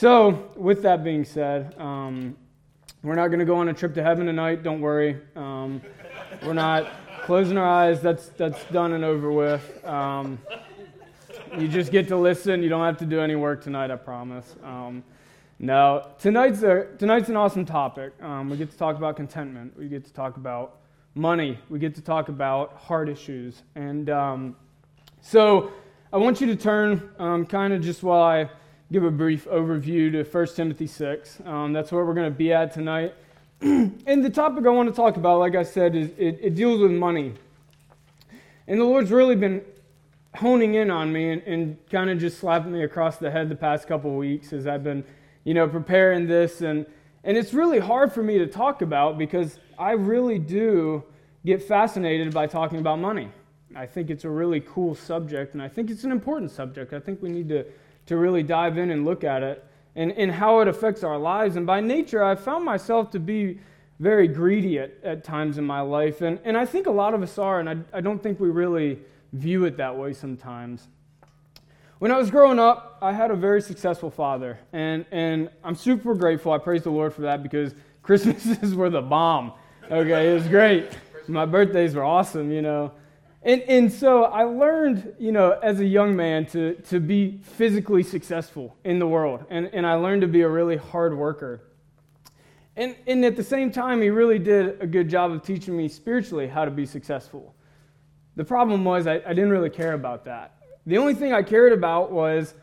So, with that being said, um, we're not going to go on a trip to heaven tonight. Don't worry. Um, we're not closing our eyes. That's that's done and over with. Um, you just get to listen. You don't have to do any work tonight. I promise. Um, no, tonight's a, tonight's an awesome topic. Um, we get to talk about contentment. We get to talk about money. We get to talk about heart issues. And um, so, I want you to turn, kind of just while I give a brief overview to 1 Timothy 6. Um, that's where we're going to be at tonight. and the topic I want to talk about, like I said, is it, it, deals with money. And the Lord's really been honing in on me and, and kind of just slapping me across the head the past couple weeks as I've been, you know, preparing this. And, and it's really hard for me to talk about because I really do get fascinated by talking about money. I think it's a really cool subject, and I think it's an important subject. I think we need to to really dive in and look at it and, and how it affects our lives. And by nature, I found myself to be very greedy at, at times in my life. And, and I think a lot of us are, and I, I don't think we really view it that way sometimes. When I was growing up, I had a very successful father, and, and I'm super grateful. I praise the Lord for that because Christmases were the bomb. Okay, it was great. My birthdays were awesome, you know. And, and so I learned, you know, as a young man to, to be physically successful in the world. And, and I learned to be a really hard worker. And, and at the same time, he really did a good job of teaching me spiritually how to be successful. The problem was I, I didn't really care about that. The only thing I cared about was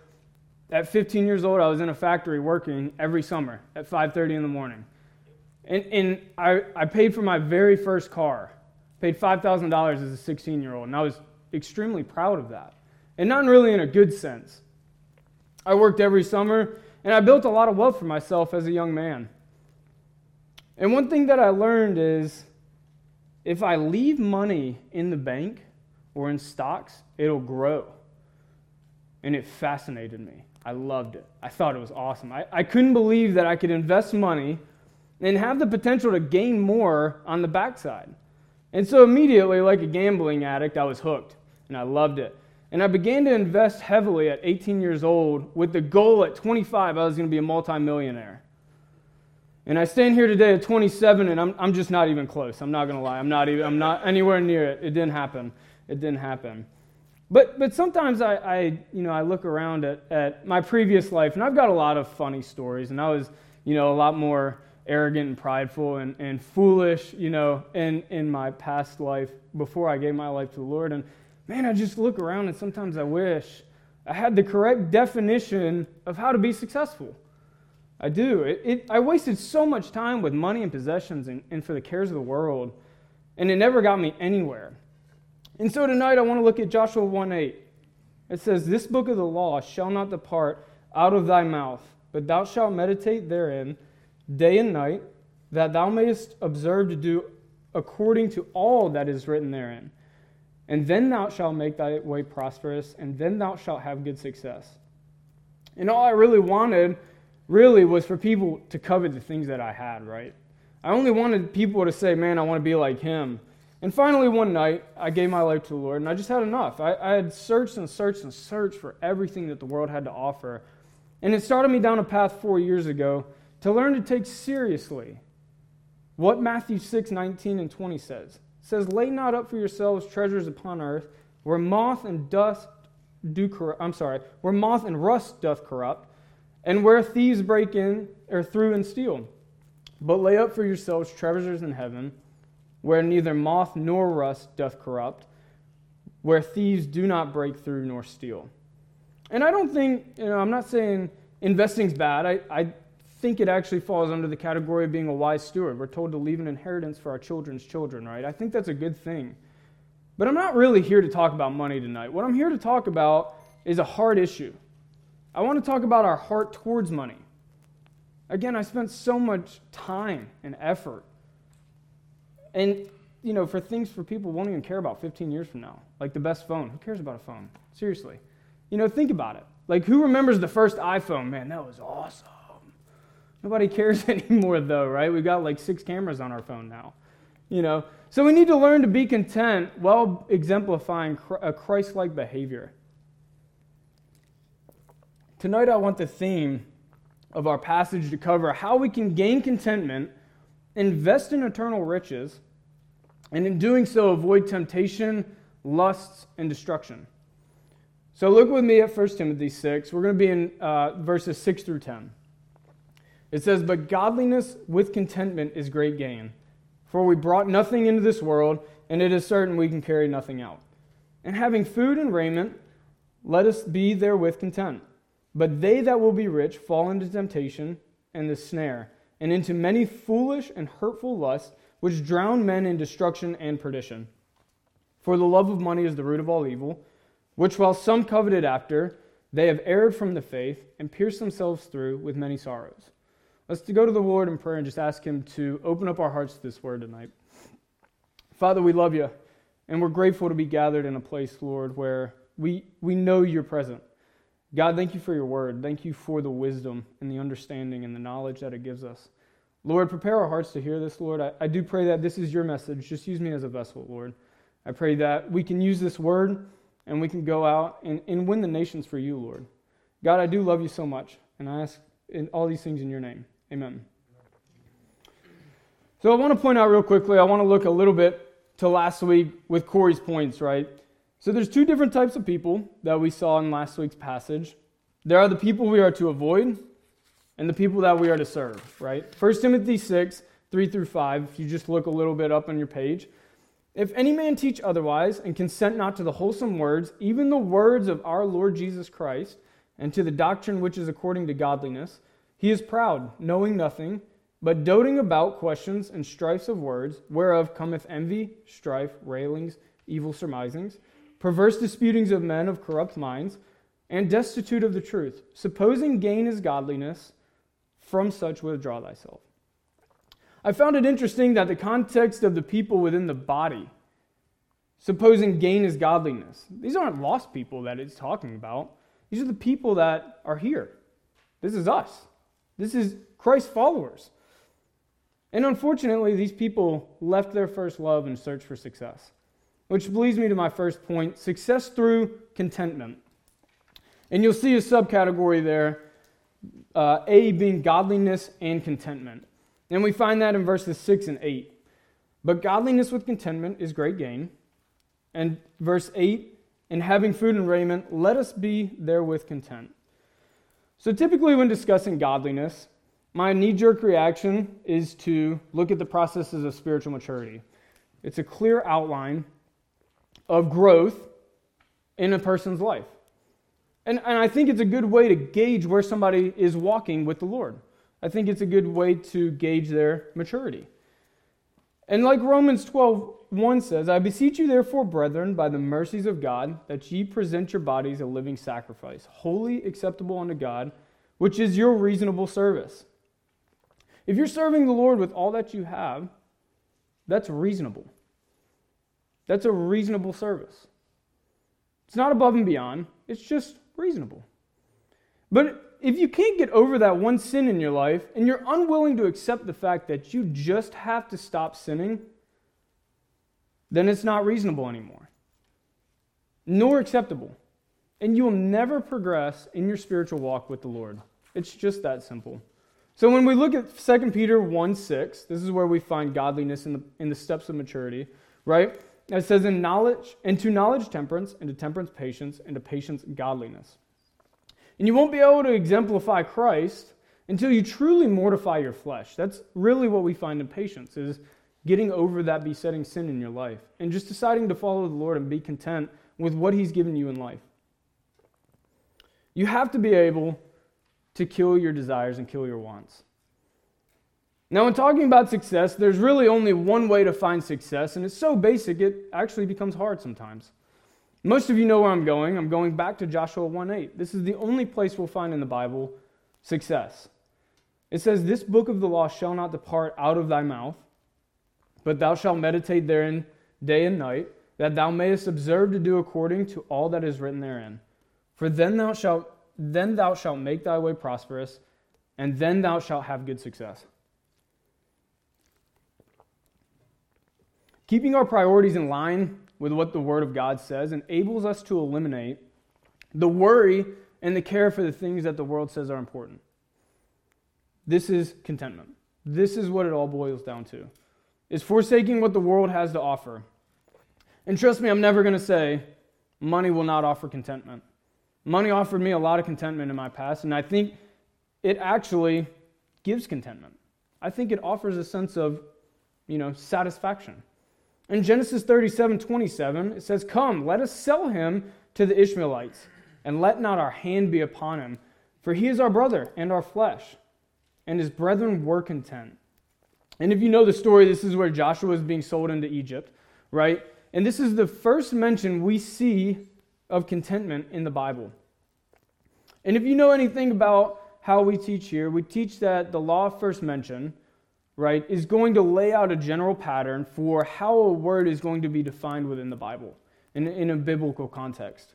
at 15 years old, I was in a factory working every summer at 5.30 in the morning. And, and I, I paid for my very first car Paid $5,000 as a 16 year old, and I was extremely proud of that. And not really in a good sense. I worked every summer, and I built a lot of wealth for myself as a young man. And one thing that I learned is if I leave money in the bank or in stocks, it'll grow. And it fascinated me. I loved it. I thought it was awesome. I, I couldn't believe that I could invest money and have the potential to gain more on the backside. And so immediately, like a gambling addict, I was hooked and I loved it. And I began to invest heavily at 18 years old with the goal at 25 I was going to be a multimillionaire. And I stand here today at 27 and I'm, I'm just not even close. I'm not going to lie. I'm not, even, I'm not anywhere near it. It didn't happen. It didn't happen. But, but sometimes I, I, you know, I look around at, at my previous life and I've got a lot of funny stories and I was you know, a lot more arrogant and prideful and, and foolish, you know, in, in my past life before I gave my life to the Lord. And man, I just look around and sometimes I wish I had the correct definition of how to be successful. I do. It, it, I wasted so much time with money and possessions and, and for the cares of the world, and it never got me anywhere. And so tonight I want to look at Joshua 1 8. It says, This book of the law shall not depart out of thy mouth, but thou shalt meditate therein day and night, that thou mayest observe to do according to all that is written therein. And then thou shalt make thy way prosperous, and then thou shalt have good success. And all I really wanted, really, was for people to covet the things that I had, right? I only wanted people to say, man, I want to be like him. And finally, one night, I gave my life to the Lord, and I just had enough. I, I had searched and searched and searched for everything that the world had to offer. And it started me down a path four years ago to learn to take seriously what Matthew 6 19 and 20 says. It says, Lay not up for yourselves treasures upon earth, where moth and dust do corrupt. I'm sorry, where moth and rust doth corrupt, and where thieves break in or through and steal. But lay up for yourselves treasures in heaven, where neither moth nor rust doth corrupt, where thieves do not break through nor steal. And I don't think, you know, I'm not saying investing's bad. I, I think it actually falls under the category of being a wise steward. We're told to leave an inheritance for our children's children, right? I think that's a good thing. But I'm not really here to talk about money tonight. What I'm here to talk about is a hard issue. I want to talk about our heart towards money. Again, I spent so much time and effort. And, you know, for things for people won't even care about 15 years from now, like the best phone. Who cares about a phone? Seriously. You know, think about it. Like, who remembers the first iPhone? Man, that was awesome. Nobody cares anymore, though, right? We've got like six cameras on our phone now. You know, so we need to learn to be content while exemplifying a Christ like behavior. Tonight, I want the theme of our passage to cover how we can gain contentment, invest in eternal riches, and in doing so, avoid temptation, lusts, and destruction. So look with me at 1 Timothy 6. We're going to be in uh, verses 6 through 10. It says, But godliness with contentment is great gain. For we brought nothing into this world, and it is certain we can carry nothing out. And having food and raiment, let us be therewith content. But they that will be rich fall into temptation and the snare, and into many foolish and hurtful lusts, which drown men in destruction and perdition. For the love of money is the root of all evil, which while some coveted after, they have erred from the faith and pierced themselves through with many sorrows. Let's go to the Lord in prayer and just ask Him to open up our hearts to this word tonight. Father, we love you, and we're grateful to be gathered in a place, Lord, where we, we know you're present. God, thank you for your word. Thank you for the wisdom and the understanding and the knowledge that it gives us. Lord, prepare our hearts to hear this, Lord. I, I do pray that this is your message. Just use me as a vessel, Lord. I pray that we can use this word and we can go out and, and win the nations for you, Lord. God, I do love you so much, and I ask all these things in your name. Amen. So I want to point out real quickly, I want to look a little bit to last week with Corey's points, right? So there's two different types of people that we saw in last week's passage. There are the people we are to avoid and the people that we are to serve, right? 1 Timothy 6, 3 through 5, if you just look a little bit up on your page. If any man teach otherwise and consent not to the wholesome words, even the words of our Lord Jesus Christ, and to the doctrine which is according to godliness, he is proud, knowing nothing, but doting about questions and strifes of words, whereof cometh envy, strife, railings, evil surmisings, perverse disputings of men of corrupt minds, and destitute of the truth, supposing gain is godliness, from such withdraw thyself. I found it interesting that the context of the people within the body, supposing gain is godliness, these aren't lost people that it's talking about. These are the people that are here. This is us. This is Christ's followers. And unfortunately, these people left their first love in search for success. Which leads me to my first point success through contentment. And you'll see a subcategory there uh, A being godliness and contentment. And we find that in verses 6 and 8. But godliness with contentment is great gain. And verse 8, in having food and raiment, let us be therewith content. So, typically, when discussing godliness, my knee jerk reaction is to look at the processes of spiritual maturity. It's a clear outline of growth in a person's life. And, and I think it's a good way to gauge where somebody is walking with the Lord. I think it's a good way to gauge their maturity. And like Romans 12, 1 says, I beseech you, therefore, brethren, by the mercies of God, that ye present your bodies a living sacrifice, holy, acceptable unto God, which is your reasonable service. If you're serving the Lord with all that you have, that's reasonable. That's a reasonable service. It's not above and beyond, it's just reasonable. But if you can't get over that one sin in your life and you're unwilling to accept the fact that you just have to stop sinning, then it's not reasonable anymore, nor acceptable. And you will never progress in your spiritual walk with the Lord. It's just that simple. So when we look at 2 Peter 1 6, this is where we find godliness in the, in the steps of maturity, right? It says, in knowledge, and to knowledge temperance, and to temperance patience, and to patience godliness. And you won't be able to exemplify Christ until you truly mortify your flesh. That's really what we find in patience is getting over that besetting sin in your life and just deciding to follow the Lord and be content with what he's given you in life. You have to be able to kill your desires and kill your wants. Now, in talking about success, there's really only one way to find success, and it's so basic it actually becomes hard sometimes. Most of you know where I'm going. I'm going back to Joshua 1:8. This is the only place we'll find in the Bible success. It says, This book of the law shall not depart out of thy mouth, but thou shalt meditate therein day and night, that thou mayest observe to do according to all that is written therein. For then thou shalt then thou shalt make thy way prosperous, and then thou shalt have good success. Keeping our priorities in line with what the Word of God says enables us to eliminate the worry and the care for the things that the world says are important. This is contentment. This is what it all boils down to. Is forsaking what the world has to offer. And trust me, I'm never going to say money will not offer contentment. Money offered me a lot of contentment in my past, and I think it actually gives contentment. I think it offers a sense of, you know, satisfaction. In Genesis 37 27, it says, Come, let us sell him to the Ishmaelites, and let not our hand be upon him, for he is our brother and our flesh. And his brethren were content. And if you know the story, this is where Joshua is being sold into Egypt, right? And this is the first mention we see of contentment in the Bible. And if you know anything about how we teach here, we teach that the law of first mentioned, right, is going to lay out a general pattern for how a word is going to be defined within the Bible in, in a biblical context.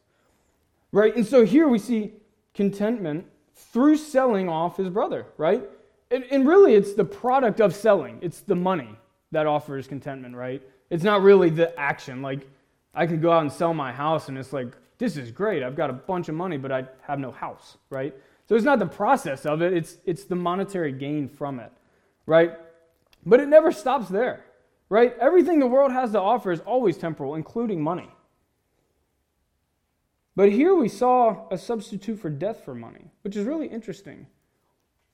Right? And so here we see contentment through selling off his brother, right? And, and really, it's the product of selling, it's the money that offers contentment, right? It's not really the action. Like, I could go out and sell my house, and it's like, this is great. I've got a bunch of money, but I have no house, right? So it's not the process of it, it's, it's the monetary gain from it, right? But it never stops there, right? Everything the world has to offer is always temporal, including money. But here we saw a substitute for death for money, which is really interesting.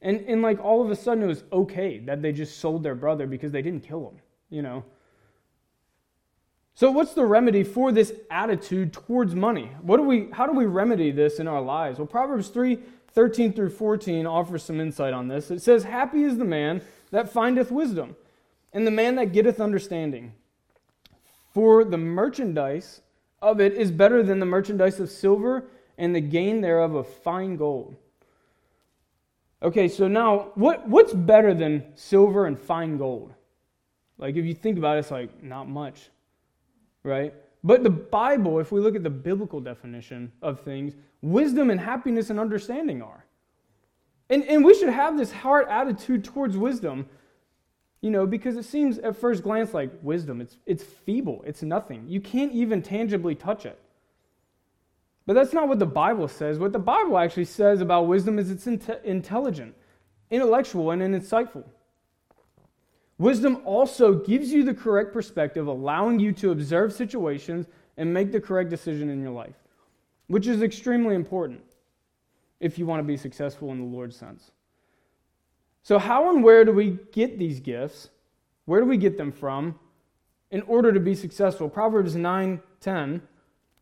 And, and like all of a sudden it was okay that they just sold their brother because they didn't kill him, you know? So what's the remedy for this attitude towards money? What do we, how do we remedy this in our lives? Well, Proverbs 3 13 through 14 offers some insight on this. It says, Happy is the man that findeth wisdom, and the man that getteth understanding. For the merchandise of it is better than the merchandise of silver, and the gain thereof of fine gold. Okay, so now what, what's better than silver and fine gold? Like, if you think about it, it's like not much, right? But the Bible, if we look at the biblical definition of things, wisdom and happiness and understanding are. And, and we should have this heart attitude towards wisdom, you know, because it seems at first glance like wisdom, it's, it's feeble, it's nothing. You can't even tangibly touch it. But that's not what the Bible says. What the Bible actually says about wisdom is it's intelligent, intellectual, and insightful. Wisdom also gives you the correct perspective, allowing you to observe situations and make the correct decision in your life, which is extremely important if you want to be successful in the Lord's sense. So, how and where do we get these gifts? Where do we get them from in order to be successful? Proverbs 9 10.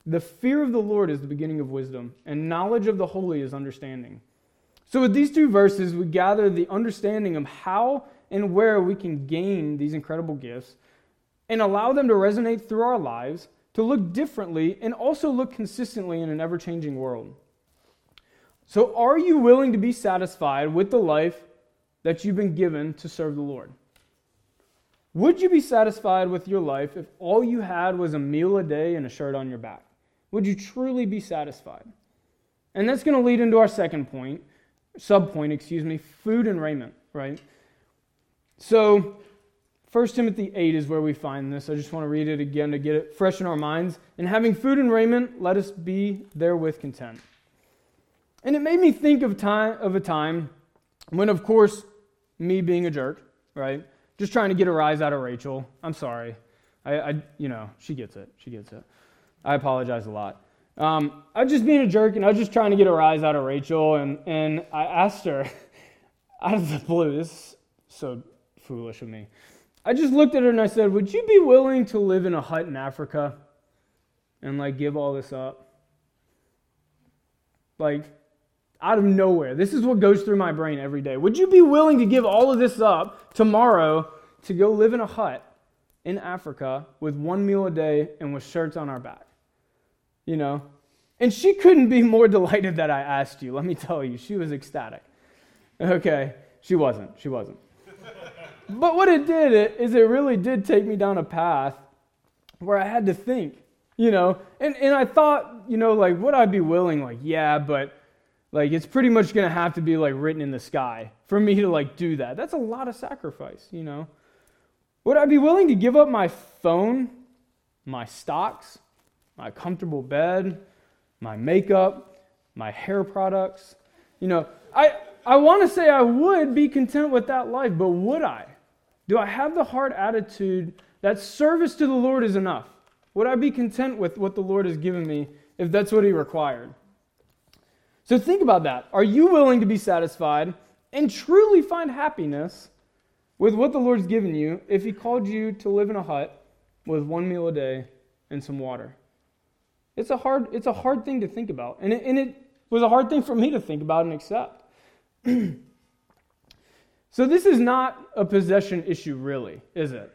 The fear of the Lord is the beginning of wisdom, and knowledge of the holy is understanding. So, with these two verses, we gather the understanding of how and where we can gain these incredible gifts and allow them to resonate through our lives, to look differently, and also look consistently in an ever changing world. So, are you willing to be satisfied with the life that you've been given to serve the Lord? Would you be satisfied with your life if all you had was a meal a day and a shirt on your back? Would you truly be satisfied? And that's going to lead into our second point, sub point, excuse me, food and raiment, right? So, 1 Timothy 8 is where we find this. I just want to read it again to get it fresh in our minds. And having food and raiment, let us be therewith content. And it made me think of, time, of a time when, of course, me being a jerk, right? Just trying to get a rise out of Rachel. I'm sorry. I, I you know, she gets it. She gets it. I apologize a lot. Um, I was just being a jerk, and I was just trying to get a rise out of Rachel, and, and I asked her out of the blue. This is so foolish of me. I just looked at her and I said, Would you be willing to live in a hut in Africa and like give all this up? Like, out of nowhere. This is what goes through my brain every day. Would you be willing to give all of this up tomorrow to go live in a hut in Africa with one meal a day and with shirts on our back? You know? And she couldn't be more delighted that I asked you. Let me tell you, she was ecstatic. Okay, she wasn't. She wasn't but what it did is it really did take me down a path where I had to think, you know, and, and I thought, you know, like, would I be willing? Like, yeah, but like, it's pretty much going to have to be like written in the sky for me to like do that. That's a lot of sacrifice, you know. Would I be willing to give up my phone, my stocks, my comfortable bed, my makeup, my hair products? You know, I I want to say I would be content with that life, but would I? Do I have the heart attitude that service to the Lord is enough? Would I be content with what the Lord has given me if that's what He required? So think about that. Are you willing to be satisfied and truly find happiness with what the Lord's given you if He called you to live in a hut with one meal a day and some water? It's a hard, it's a hard thing to think about. And it, and it was a hard thing for me to think about and accept. so, this is not a possession issue, really, is it?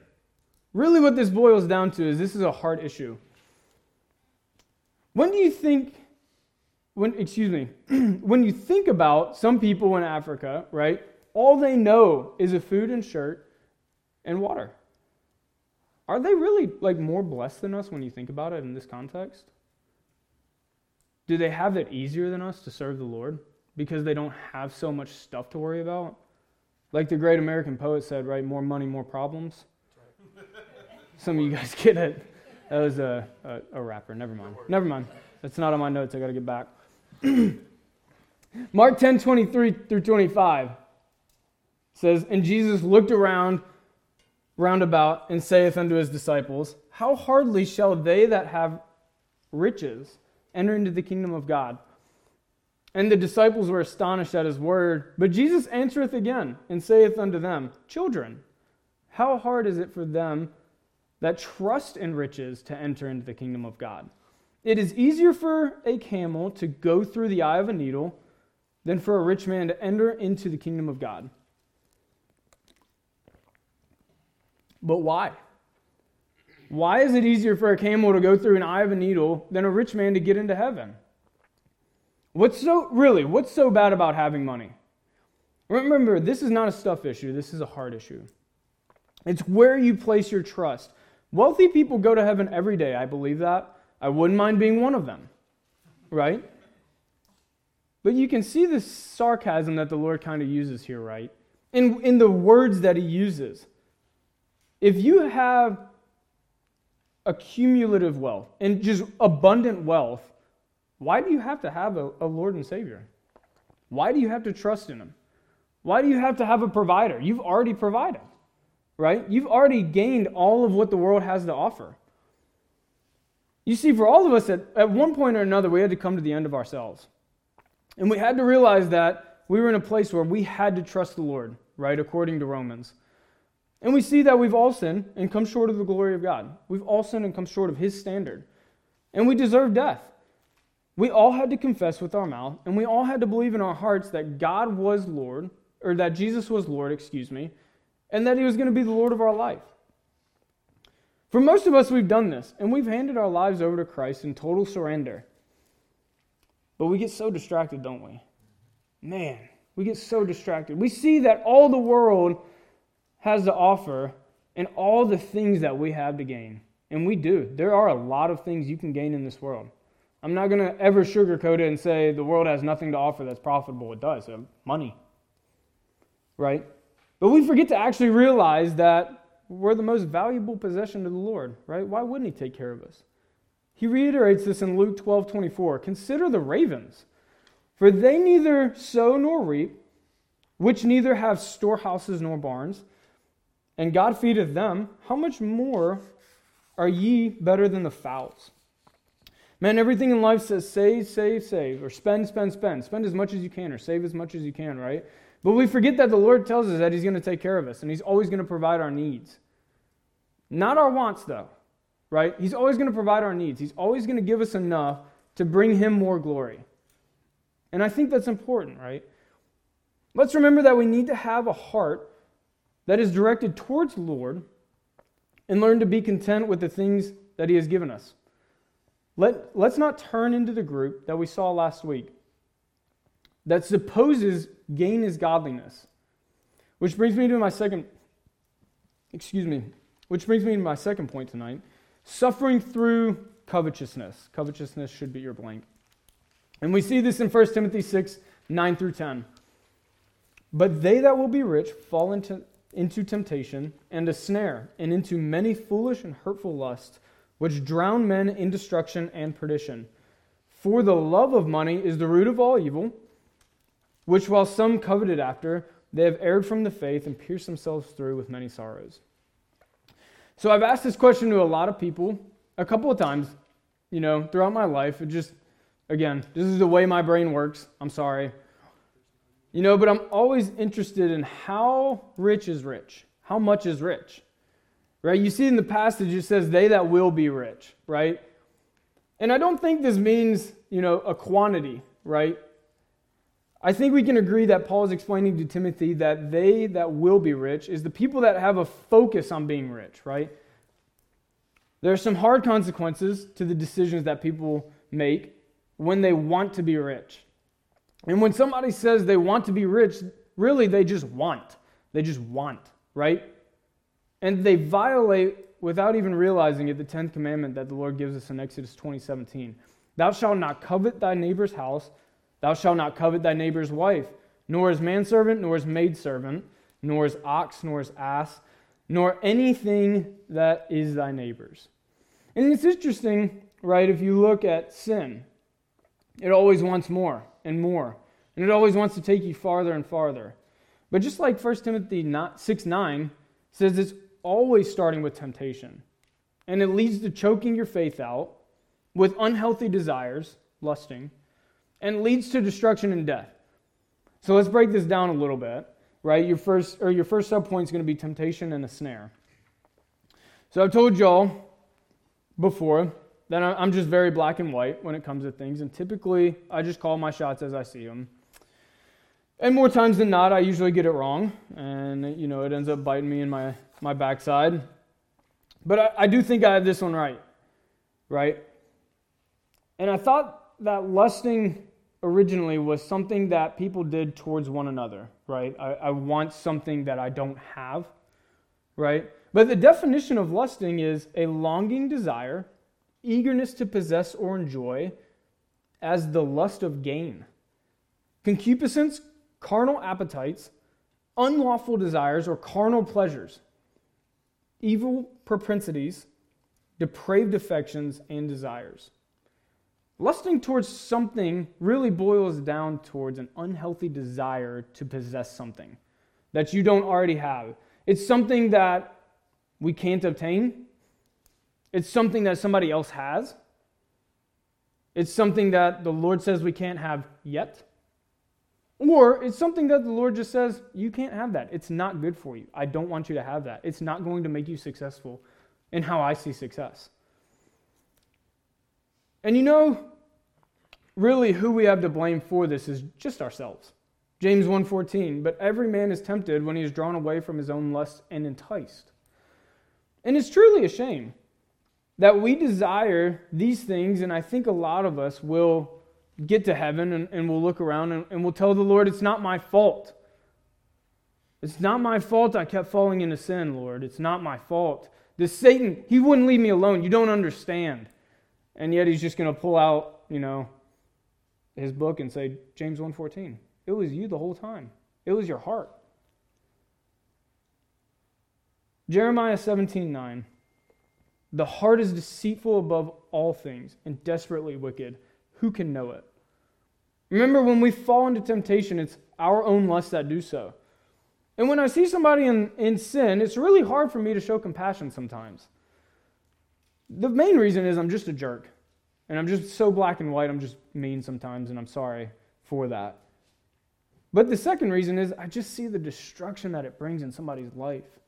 Really, what this boils down to is this is a heart issue. When do you think, when, excuse me, when you think about some people in Africa, right, all they know is a food and shirt and water. Are they really like more blessed than us when you think about it in this context? Do they have it easier than us to serve the Lord because they don't have so much stuff to worry about? Like the great American poet said, right? More money, more problems. Some of you guys get it. That was a, a, a rapper. Never mind. Never mind. That's not on my notes. I got to get back. Mark 10 23 through 25 says, And Jesus looked around round about and saith unto his disciples, How hardly shall they that have riches enter into the kingdom of God. And the disciples were astonished at his word. But Jesus answereth again and saith unto them, Children, how hard is it for them that trust in riches to enter into the kingdom of God? It is easier for a camel to go through the eye of a needle than for a rich man to enter into the kingdom of God. But why? Why is it easier for a camel to go through an eye of a needle than a rich man to get into heaven? What's so, really, what's so bad about having money? Remember, this is not a stuff issue, this is a heart issue. It's where you place your trust. Wealthy people go to heaven every day. I believe that. I wouldn't mind being one of them, right? But you can see the sarcasm that the Lord kind of uses here, right? In, in the words that he uses. If you have accumulative wealth and just abundant wealth, why do you have to have a, a, Lord and Savior? Why do you have to trust in Him? Why do you have to have a provider? You've already provided, right? You've already gained all of what the world has to offer. You see, for all of us, at, at one point or another, we had to come to the end of ourselves. And we had to realize that we were in a place where we had to trust the Lord, right, according to Romans. And we see that we've all sinned and come short of the glory of God. We've all sinned and come short of His standard. And we deserve death. We all had to confess with our mouth, and we all had to believe in our hearts that God was Lord, or that Jesus was Lord, excuse me, and that He was going to be the Lord of our life. For most of us, we've done this, and we've handed our lives over to Christ in total surrender. But we get so distracted, don't we? Man, we get so distracted. We see that all the world has to offer and all the things that we have to gain. And we do. There are a lot of things you can gain in this world. I'm not going to ever sugarcoat it and say the world has nothing to offer that's profitable. It does. Uh, money. Right? But we forget to actually realize that we're the most valuable possession to the Lord, right? Why wouldn't He take care of us? He reiterates this in Luke 12 24. Consider the ravens, for they neither sow nor reap, which neither have storehouses nor barns and God feedeth them, how much more are ye better than the fowls? Man, everything in life says save, save, save, or spend, spend, spend. Spend as much as you can, or save as much as you can, right? But we forget that the Lord tells us that He's going to take care of us, and He's always going to provide our needs. Not our wants, though, right? He's always going to provide our needs. He's always going to give us enough to bring Him more glory. And I think that's important, right? Let's remember that we need to have a heart that is directed towards the Lord and learn to be content with the things that He has given us. Let, let's not turn into the group that we saw last week that supposes gain is godliness. Which brings me to my second, excuse me, which brings me to my second point tonight suffering through covetousness. Covetousness should be your blank. And we see this in 1 Timothy 6 9 through 10. But they that will be rich fall into into temptation and a snare, and into many foolish and hurtful lusts, which drown men in destruction and perdition. For the love of money is the root of all evil, which while some coveted after, they have erred from the faith and pierced themselves through with many sorrows. So I've asked this question to a lot of people a couple of times, you know, throughout my life. It just, again, this is the way my brain works. I'm sorry. You know, but I'm always interested in how rich is rich? How much is rich? Right? You see in the passage it says, they that will be rich, right? And I don't think this means, you know, a quantity, right? I think we can agree that Paul is explaining to Timothy that they that will be rich is the people that have a focus on being rich, right? There are some hard consequences to the decisions that people make when they want to be rich. And when somebody says they want to be rich, really they just want. They just want, right? And they violate, without even realizing it, the 10th commandment that the Lord gives us in Exodus 20:17. Thou shalt not covet thy neighbor's house, Thou shalt not covet thy neighbor's wife, nor his manservant, nor his maidservant, nor his ox, nor his ass, nor anything that is thy neighbor's. And it's interesting, right, if you look at sin, it always wants more and more. And it always wants to take you farther and farther. But just like 1 Timothy 6 9 says, it's always starting with temptation. And it leads to choking your faith out with unhealthy desires, lusting, and leads to destruction and death. So let's break this down a little bit, right? Your first or your first sub point is going to be temptation and a snare. So I've told y'all before that I'm just very black and white when it comes to things, and typically I just call my shots as I see them. And more times than not, I usually get it wrong, and you know it ends up biting me in my my backside. But I, I do think I have this one right, right? And I thought that lusting originally was something that people did towards one another, right? I, I, want something that I don't have, right? But the definition of lusting is a longing desire, eagerness to possess or enjoy, as the lust of gain. Concupiscence, carnal appetites, unlawful desires or carnal pleasures, evil propensities, depraved affections, and desires. Lusting towards something really boils down towards an unhealthy desire to possess something that you don't already have. It's something that we can't obtain, it's something that somebody else has, it's something that the Lord says we can't have yet. Or it's something that the Lord just says, you can't have that. It's not good for you. I don't want you to have that. It's not going to make you successful in how I see success. And you know, really who we have to blame for this is just ourselves. James 1:14, but every man is tempted when he is drawn away from his own lust and enticed. And it's truly a shame that we desire these things, and I think a lot of us will get to heaven and, and we'll look around and, and we'll tell the Lord, it's not my fault. It's not my fault I kept falling into sin, Lord. It's not my fault. This Satan, he wouldn't leave me alone. You don't understand. And yet he's just going to pull out, you know, his book and say, James 1.14, it was you the whole time. It was your heart. Jeremiah 17.9, the heart is deceitful above all things and desperately wicked. Who can know it? Remember, when we fall into temptation, it's our own lusts that do so. And when I see somebody in, in sin, it's really hard for me to show compassion sometimes. The main reason is I'm just a jerk. And I'm just so black and white, I'm just mean sometimes, and I'm sorry for that. But the second reason is I just see the destruction that it brings in somebody's life.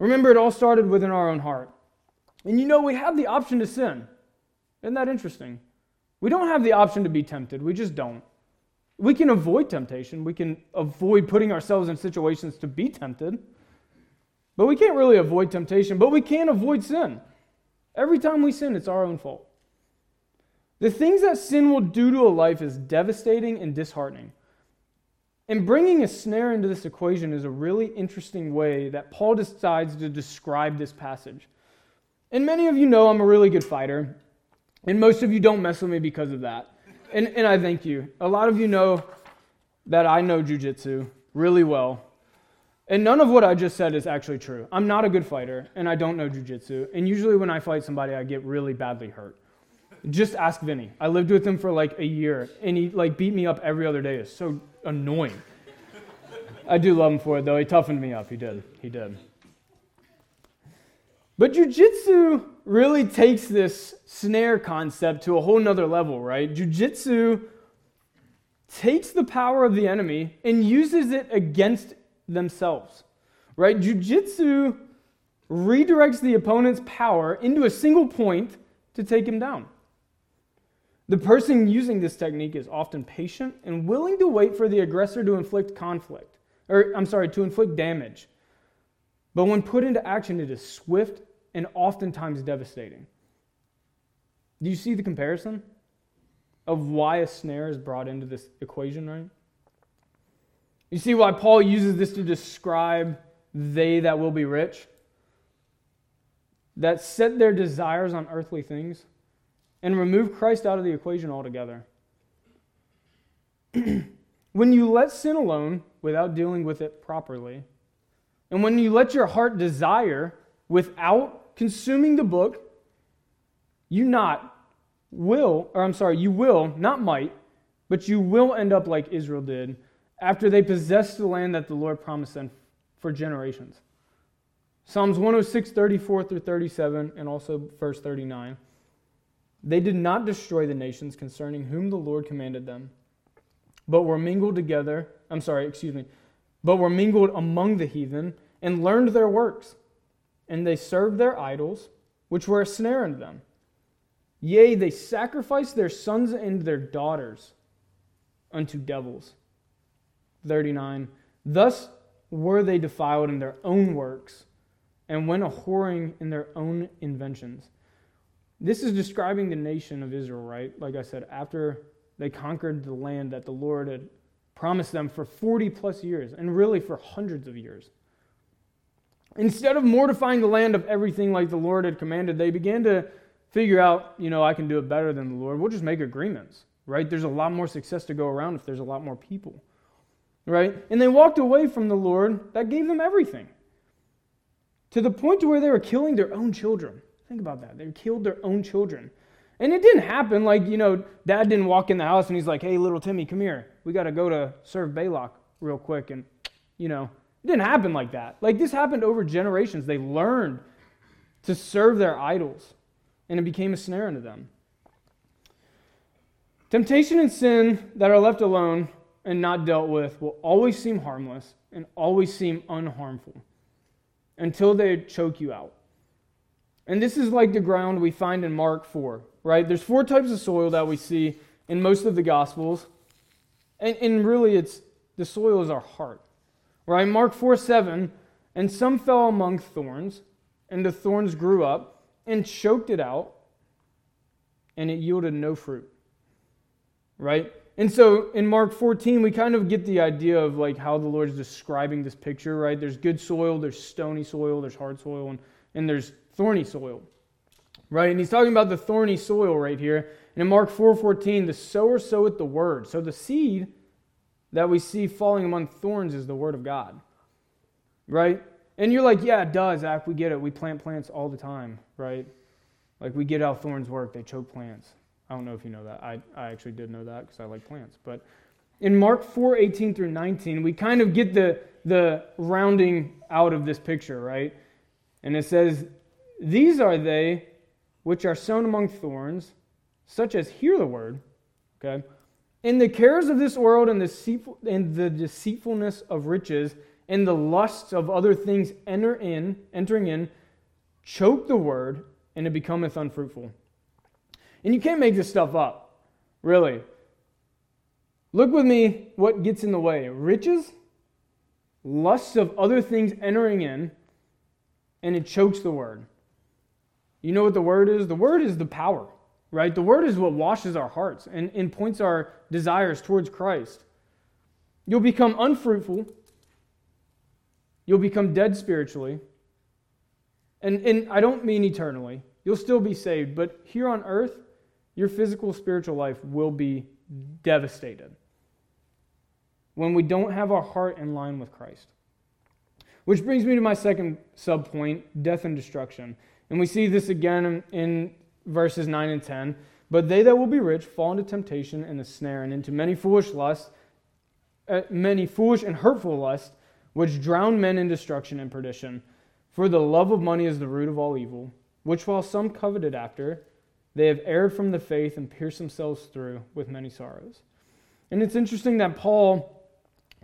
Remember, it all started within our own heart. And you know, we have the option to sin. Isn't that interesting? We don't have the option to be tempted, we just don't. We can avoid temptation, we can avoid putting ourselves in situations to be tempted. But we can't really avoid temptation, but we can avoid sin. Every time we sin, it's our own fault. The things that sin will do to a life is devastating and disheartening. And bringing a snare into this equation is a really interesting way that Paul decides to describe this passage. And many of you know I'm a really good fighter, and most of you don't mess with me because of that. And, and I thank you. A lot of you know that I know jujitsu really well. And none of what I just said is actually true. I'm not a good fighter, and I don't know jujitsu. And usually, when I fight somebody, I get really badly hurt. Just ask Vinny. I lived with him for like a year, and he like beat me up every other day. It's so annoying. I do love him for it though. He toughened me up. He did. He did. But jujitsu really takes this snare concept to a whole nother level, right? Jujitsu takes the power of the enemy and uses it against themselves, right? Jujitsu redirects the opponent's power into a single point to take him down. The person using this technique is often patient and willing to wait for the aggressor to inflict conflict, or I'm sorry, to inflict damage. But when put into action, it is swift and oftentimes devastating. Do you see the comparison of why a snare is brought into this equation, right? You see why Paul uses this to describe they that will be rich? That set their desires on earthly things and remove Christ out of the equation altogether. when you let sin alone without dealing with it properly, and when you let your heart desire without consuming the book, you not will, or I'm sorry, you will, not might, but you will end up like Israel did after they possessed the land that the Lord promised them for generations. Psalms 106, 34 through 37, and also verse 39. They did not destroy the nations concerning whom the Lord commanded them, but were mingled together. I'm sorry, excuse me, but were mingled among the heathen and learned their works. And they served their idols, which were a snare unto them. Yea, they sacrificed their sons and their daughters unto devils. 39. Thus were they defiled in their own works, and went a whoring in their own inventions. This is describing the nation of Israel, right? Like I said, after they conquered the land that the Lord had promised them for 40 plus years, and really for hundreds of years. Instead of mortifying the land of everything like the Lord had commanded, they began to figure out, you know, I can do it better than the Lord. We'll just make agreements, right? There's a lot more success to go around if there's a lot more people, right? And they walked away from the Lord that gave them everything to the point to where they were killing their own children. Think about that. They killed their own children. And it didn't happen like, you know, dad didn't walk in the house and he's like, hey, little Timmy, come here. We got to go to serve Balak real quick. And, you know, it didn't happen like that. Like this happened over generations. They learned to serve their idols, and it became a snare unto them. Temptation and sin that are left alone and not dealt with will always seem harmless and always seem unharmful until they choke you out. And this is like the ground we find in Mark 4, right? There's four types of soil that we see in most of the Gospels. And, and really, it's the soil is our heart, right? Mark 4 7, and some fell among thorns, and the thorns grew up and choked it out, and it yielded no fruit, right? And so in Mark 14, we kind of get the idea of like how the Lord is describing this picture, right? There's good soil, there's stony soil, there's hard soil, and, and there's thorny soil. Right? And he's talking about the thorny soil right here. And in Mark 4:14, the sower soweth the word. So the seed that we see falling among thorns is the word of God. Right? And you're like, yeah, it does, Zach. We get it. We plant plants all the time, right? Like we get how thorns work. They choke plants. I don't know if you know that. I, I actually did know that because I like plants. But in Mark 4, 18 through 19, we kind of get the, the rounding out of this picture, right? And it says, these are they which are sown among thorns, such as hear the word, okay? In the cares of this world and the, and the deceitfulness of riches and the lusts of other things enter in, entering in, choke the word, and it becometh unfruitful. And you can't make this stuff up, really. Look with me what gets in the way riches, lusts of other things entering in, and it chokes the word. You know what the word is? The word is the power, right? The word is what washes our hearts and, and points our desires towards Christ. You'll become unfruitful. You'll become dead spiritually. And, and I don't mean eternally. You'll still be saved, but here on earth, your physical spiritual life will be devastated when we don't have our heart in line with Christ. Which brings me to my second subpoint death and destruction. And we see this again in verses 9 and 10. But they that will be rich fall into temptation and the snare, and into many foolish lusts, uh, many foolish and hurtful lusts, which drown men in destruction and perdition. For the love of money is the root of all evil, which while some coveted after, they have erred from the faith and pierced themselves through with many sorrows. And it's interesting that Paul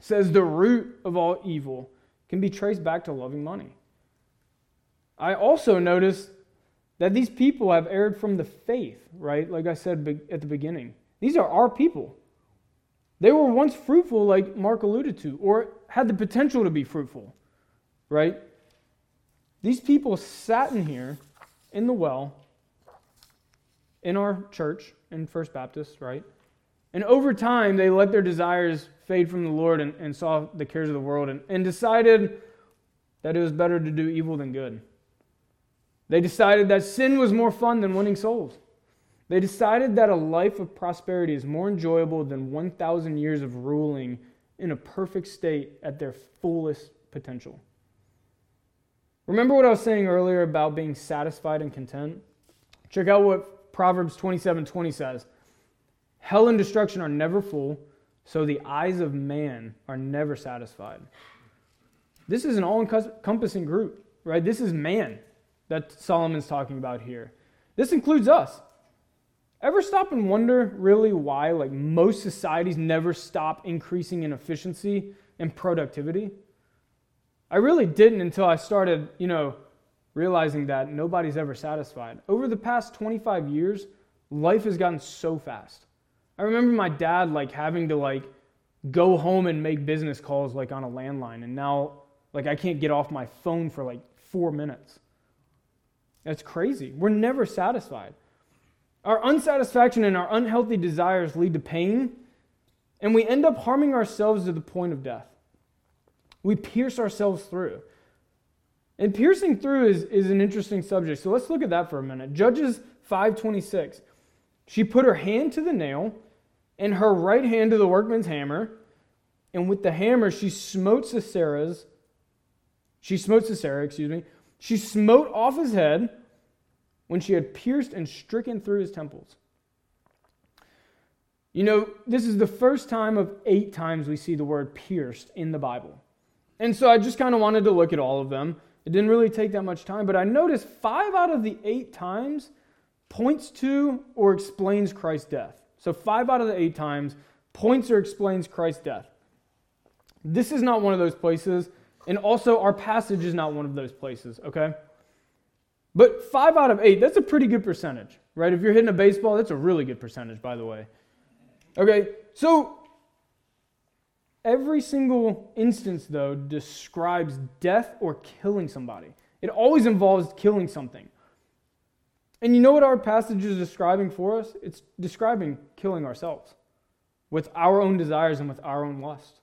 says the root of all evil can be traced back to loving money. I also notice that these people have erred from the faith, right? Like I said at the beginning. These are our people. They were once fruitful, like Mark alluded to, or had the potential to be fruitful, right? These people sat in here in the well in our church in First Baptist, right? And over time, they let their desires fade from the Lord and, and saw the cares of the world and, and decided that it was better to do evil than good. They decided that sin was more fun than winning souls. They decided that a life of prosperity is more enjoyable than 1,000 years of ruling in a perfect state at their fullest potential. Remember what I was saying earlier about being satisfied and content? Check out what Proverbs 27 20 says Hell and destruction are never full, so the eyes of man are never satisfied. This is an all encompassing group, right? This is man that Solomon's talking about here. This includes us. Ever stop and wonder really why like most societies never stop increasing in efficiency and productivity? I really didn't until I started, you know, realizing that nobody's ever satisfied. Over the past 25 years, life has gotten so fast. I remember my dad like having to like go home and make business calls like on a landline and now like I can't get off my phone for like 4 minutes. That's crazy. We're never satisfied. Our unsatisfaction and our unhealthy desires lead to pain, and we end up harming ourselves to the point of death. We pierce ourselves through. And piercing through is, is an interesting subject. So let's look at that for a minute. Judges 526. She put her hand to the nail and her right hand to the workman's hammer, and with the hammer she smote Sisera's she smote Sisera, excuse me, she smote off his head when she had pierced and stricken through his temples. You know, this is the first time of eight times we see the word pierced in the Bible. And so I just kind of wanted to look at all of them. It didn't really take that much time, but I noticed five out of the eight times points to or explains Christ's death. So five out of the eight times points or explains Christ's death. This is not one of those places. And also, our passage is not one of those places, okay? But five out of eight, that's a pretty good percentage, right? If you're hitting a baseball, that's a really good percentage, by the way. Okay, so every single instance, though, describes death or killing somebody. It always involves killing something. And you know what our passage is describing for us? It's describing killing ourselves with our own desires and with our own lust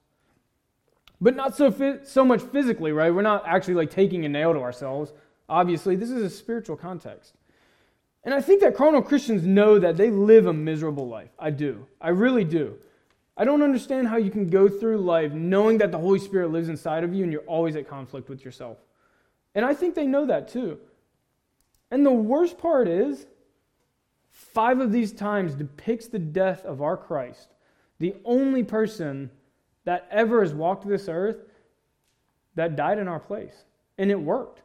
but not so, so much physically, right? We're not actually like taking a nail to ourselves. Obviously, this is a spiritual context. And I think that carnal Christians know that they live a miserable life. I do. I really do. I don't understand how you can go through life knowing that the Holy Spirit lives inside of you and you're always at conflict with yourself. And I think they know that too. And the worst part is, five of these times depicts the death of our Christ, the only person that ever has walked this earth that died in our place. And it worked,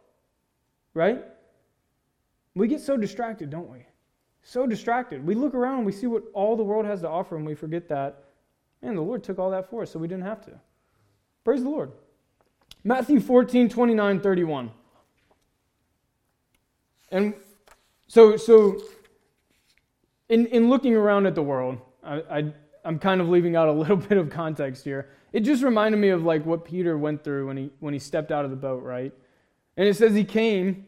right? We get so distracted, don't we? So distracted. We look around we see what all the world has to offer, and we forget that, man, the Lord took all that for us, so we didn't have to. Praise the Lord. Matthew 14, 29, 31. And so, so in, in looking around at the world, I, I I'm kind of leaving out a little bit of context here. It just reminded me of like what Peter went through when he when he stepped out of the boat, right? And it says he came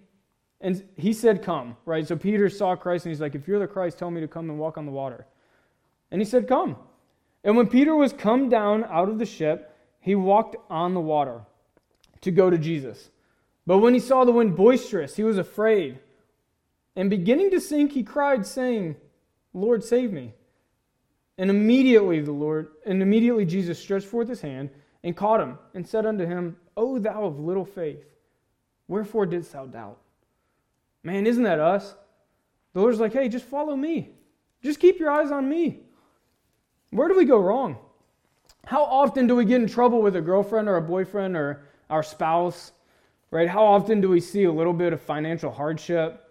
and he said, Come, right? So Peter saw Christ and he's like, If you're the Christ, tell me to come and walk on the water. And he said, Come. And when Peter was come down out of the ship, he walked on the water to go to Jesus. But when he saw the wind boisterous, he was afraid. And beginning to sink, he cried, saying, Lord, save me. And immediately the Lord, and immediately Jesus stretched forth his hand and caught him and said unto him, O thou of little faith, wherefore didst thou doubt? Man, isn't that us? The Lord's like, hey, just follow me. Just keep your eyes on me. Where do we go wrong? How often do we get in trouble with a girlfriend or a boyfriend or our spouse? Right? How often do we see a little bit of financial hardship?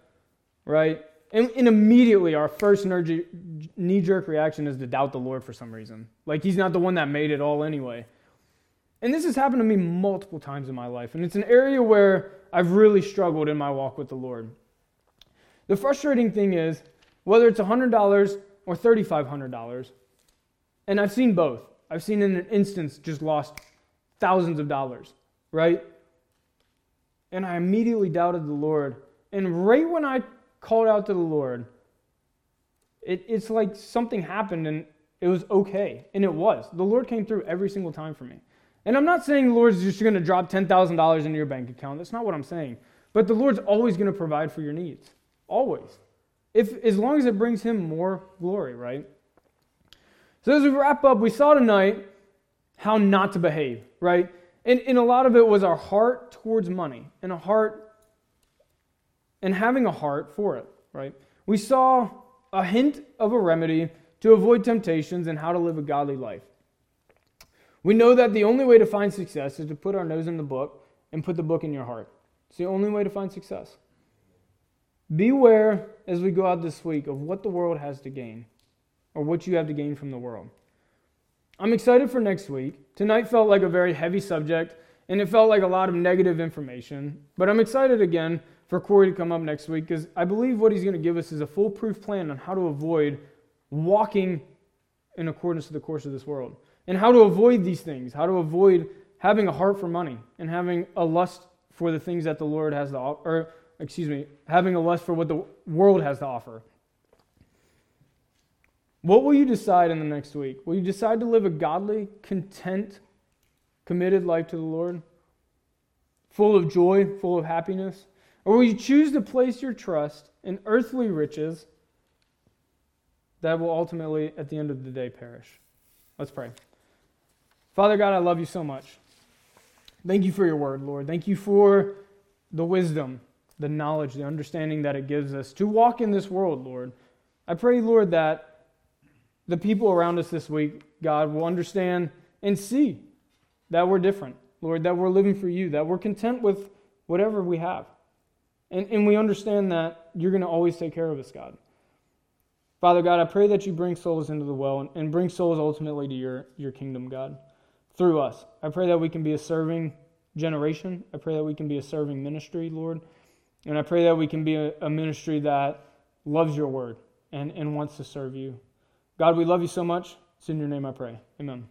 Right? And, and immediately our first knee jerk reaction is to doubt the Lord for some reason. Like he's not the one that made it all anyway. And this has happened to me multiple times in my life. And it's an area where I've really struggled in my walk with the Lord. The frustrating thing is, whether it's $100 or $3,500, and I've seen both. I've seen in an instance just lost thousands of dollars, right? And I immediately doubted the Lord. And right when I called out to the Lord, it, it's like something happened and it was okay. And it was. The Lord came through every single time for me. And I'm not saying the Lord's just going to drop $10,000 into your bank account. That's not what I'm saying. But the Lord's always going to provide for your needs. Always. If, as long as it brings Him more glory, right? So as we wrap up, we saw tonight how not to behave, right? And, and a lot of it was our heart towards money and a heart and having a heart for it, right? We saw a hint of a remedy to avoid temptations and how to live a godly life. We know that the only way to find success is to put our nose in the book and put the book in your heart. It's the only way to find success. Beware as we go out this week of what the world has to gain or what you have to gain from the world. I'm excited for next week. Tonight felt like a very heavy subject and it felt like a lot of negative information, but I'm excited again for Corey to come up next week because I believe what he's going to give us is a foolproof plan on how to avoid walking in accordance to the course of this world and how to avoid these things, how to avoid having a heart for money and having a lust for the things that the Lord has to offer, or excuse me, having a lust for what the world has to offer. What will you decide in the next week? Will you decide to live a godly, content, committed life to the Lord? Full of joy, full of happiness? Or will you choose to place your trust in earthly riches that will ultimately, at the end of the day, perish? Let's pray. Father God, I love you so much. Thank you for your word, Lord. Thank you for the wisdom, the knowledge, the understanding that it gives us to walk in this world, Lord. I pray, Lord, that the people around us this week, God, will understand and see that we're different, Lord, that we're living for you, that we're content with whatever we have. And, and we understand that you're going to always take care of us, God. Father God, I pray that you bring souls into the well and, and bring souls ultimately to your, your kingdom, God through us. I pray that we can be a serving generation. I pray that we can be a serving ministry, Lord. And I pray that we can be a, a ministry that loves your word and, and wants to serve you. God, we love you so much. It's in your name I pray. Amen.